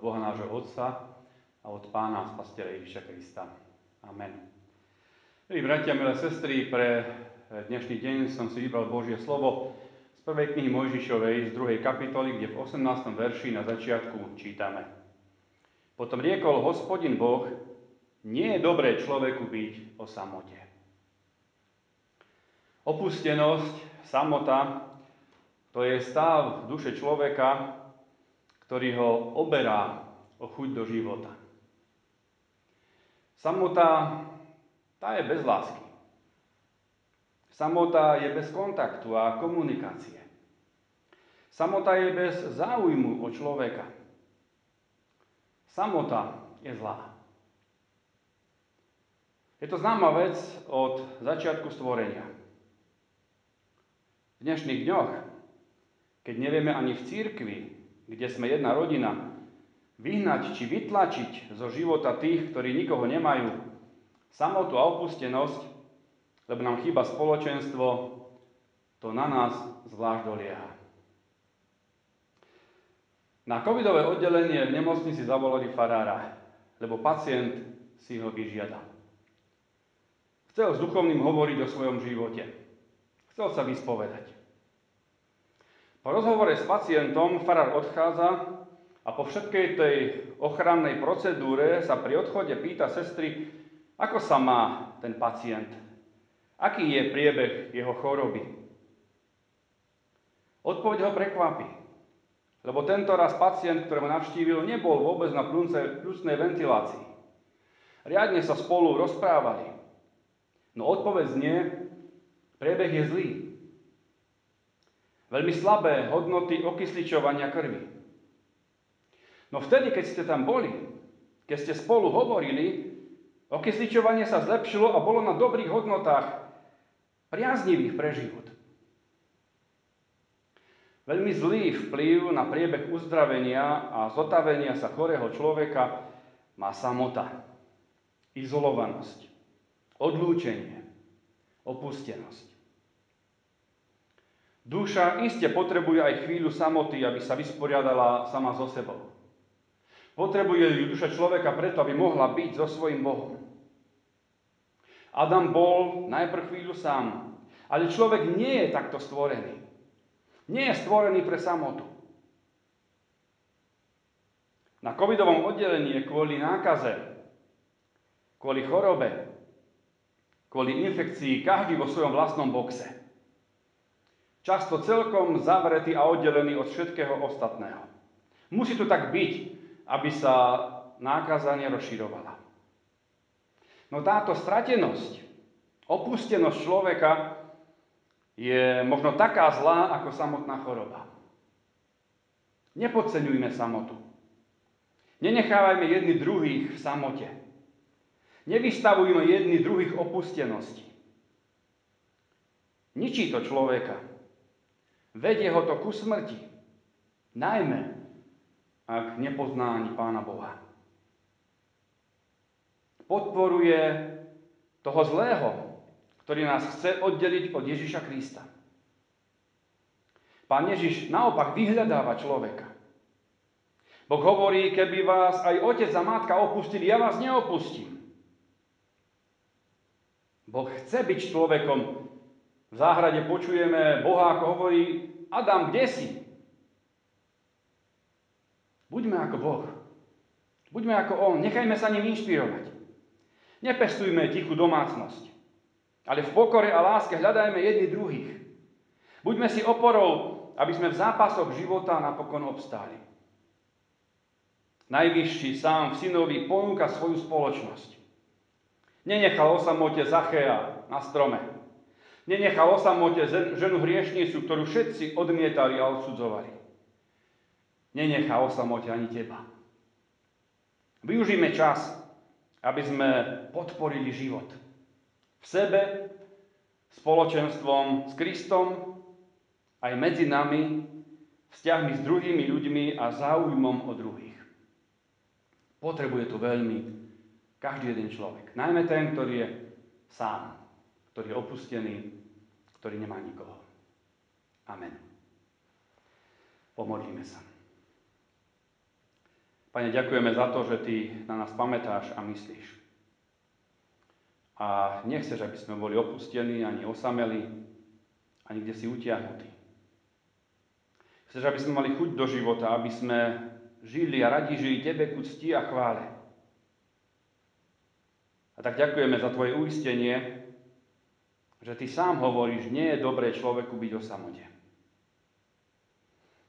Boha nášho Otca a od Pána Spastera Ježiša Krista. Amen. Milí bratia, milé sestry, pre dnešný deň som si vybral Božie slovo z prvej knihy Mojžišovej z druhej kapitoly, kde v 18. verši na začiatku čítame. Potom riekol hospodin Boh, nie je dobré človeku byť o samote. Opustenosť, samota to je stav duše človeka, ktorý ho oberá o chuť do života. Samota, tá je bez lásky. Samota je bez kontaktu a komunikácie. Samota je bez záujmu o človeka. Samota je zlá. Je to známa vec od začiatku stvorenia. V dnešných dňoch keď nevieme ani v církvi, kde sme jedna rodina, vyhnať či vytlačiť zo života tých, ktorí nikoho nemajú, samotu a opustenosť, lebo nám chýba spoločenstvo, to na nás zvlášť dolieha. Na covidové oddelenie v nemocnici zavolali farára, lebo pacient si ho vyžiadal. Chcel s duchovným hovoriť o svojom živote. Chcel sa vyspovedať. Po rozhovore s pacientom farár odchádza a po všetkej tej ochrannej procedúre sa pri odchode pýta sestry, ako sa má ten pacient, aký je priebeh jeho choroby. Odpoveď ho prekvapí, lebo tento raz pacient, ktorého navštívil, nebol vôbec na pľúcnej ventilácii. Riadne sa spolu rozprávali. No odpoveď znie, priebeh je zlý. Veľmi slabé hodnoty okysličovania krvi. No vtedy, keď ste tam boli, keď ste spolu hovorili, okysličovanie sa zlepšilo a bolo na dobrých hodnotách, priaznivých pre život. Veľmi zlý vplyv na priebeh uzdravenia a zotavenia sa chorého človeka má samota, izolovanosť, odlúčenie, opustenosť. Duša iste potrebuje aj chvíľu samoty, aby sa vysporiadala sama so sebou. Potrebuje ju duša človeka preto, aby mohla byť so svojím Bohom. Adam bol najprv chvíľu sám, ale človek nie je takto stvorený. Nie je stvorený pre samotu. Na covidovom oddelení je kvôli nákaze, kvôli chorobe, kvôli infekcii každý vo svojom vlastnom boxe. Často celkom zavretý a oddelený od všetkého ostatného. Musí to tak byť, aby sa nákaza nerozširovala. No táto stratenosť, opustenosť človeka je možno taká zlá ako samotná choroba. Nepodceňujme samotu. Nenechávajme jedni druhých v samote. Nevystavujme jedni druhých opustenosti. Ničí to človeka. Vedie ho to ku smrti. Najmä, ak nepozná ani Pána Boha. Podporuje toho zlého, ktorý nás chce oddeliť od Ježiša Krista. Pán Ježiš naopak vyhľadáva človeka. Boh hovorí, keby vás aj otec a matka opustili, ja vás neopustím. Boh chce byť človekom v záhrade počujeme Boha, ako hovorí, Adam, kde si? Buďme ako Boh. Buďme ako On. Nechajme sa ním inšpirovať. Nepestujme tichú domácnosť. Ale v pokore a láske hľadajme jedni druhých. Buďme si oporou, aby sme v zápasoch života napokon obstáli. Najvyšší sám v synovi ponúka svoju spoločnosť. Nenechal o samote na strome. Nenechal o samote ženu hriešnicu, ktorú všetci odmietali a odsudzovali. Nenechá o samote ani teba. Využíme čas, aby sme podporili život. V sebe, spoločenstvom s Kristom, aj medzi nami, vzťahmi s druhými ľuďmi a záujmom o druhých. Potrebuje to veľmi každý jeden človek. Najmä ten, ktorý je sám, ktorý je opustený, ktorý nemá nikoho. Amen. Pomodlíme sa. Pane, ďakujeme za to, že Ty na nás pamätáš a myslíš. A nechceš, aby sme boli opustení, ani osameli, ani kde si utiahnutí. Chceš, aby sme mali chuť do života, aby sme žili a radi žili Tebe ku cti a chvále. A tak ďakujeme za Tvoje uistenie, že Ty sám hovoríš, nie je dobré človeku byť o samote.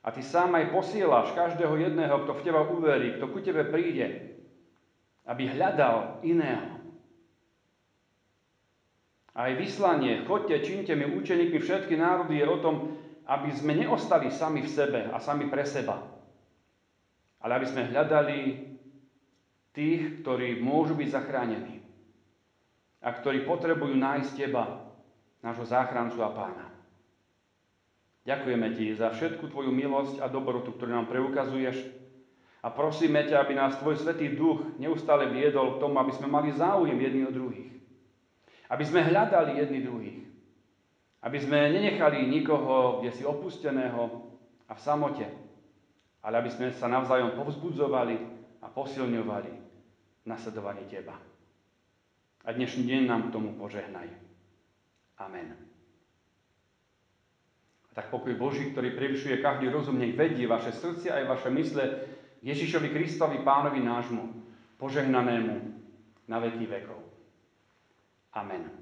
A Ty sám aj posielaš každého jedného, kto v Teba uverí, kto ku Tebe príde, aby hľadal iného. Aj vyslanie, chodte, činte mi učeníkmi všetky národy je o tom, aby sme neostali sami v sebe a sami pre seba, ale aby sme hľadali tých, ktorí môžu byť zachránení a ktorí potrebujú nájsť Teba, nášho záchrancu a pána. Ďakujeme Ti za všetku Tvoju milosť a dobrotu, ktorú nám preukazuješ a prosíme ťa, aby nás Tvoj Svetý Duch neustále viedol k tomu, aby sme mali záujem jedni od druhých. Aby sme hľadali jedni druhých. Aby sme nenechali nikoho, kde si opusteného a v samote, ale aby sme sa navzájom povzbudzovali a posilňovali v nasledovaní Teba. A dnešný deň nám k tomu požehnaj. Amen. A tak pokoj Boží, ktorý prevyšuje každý rozum, nech vedie vaše srdcia aj vaše mysle Ježišovi Kristovi, pánovi nášmu, požehnanému na veky vekov. Amen.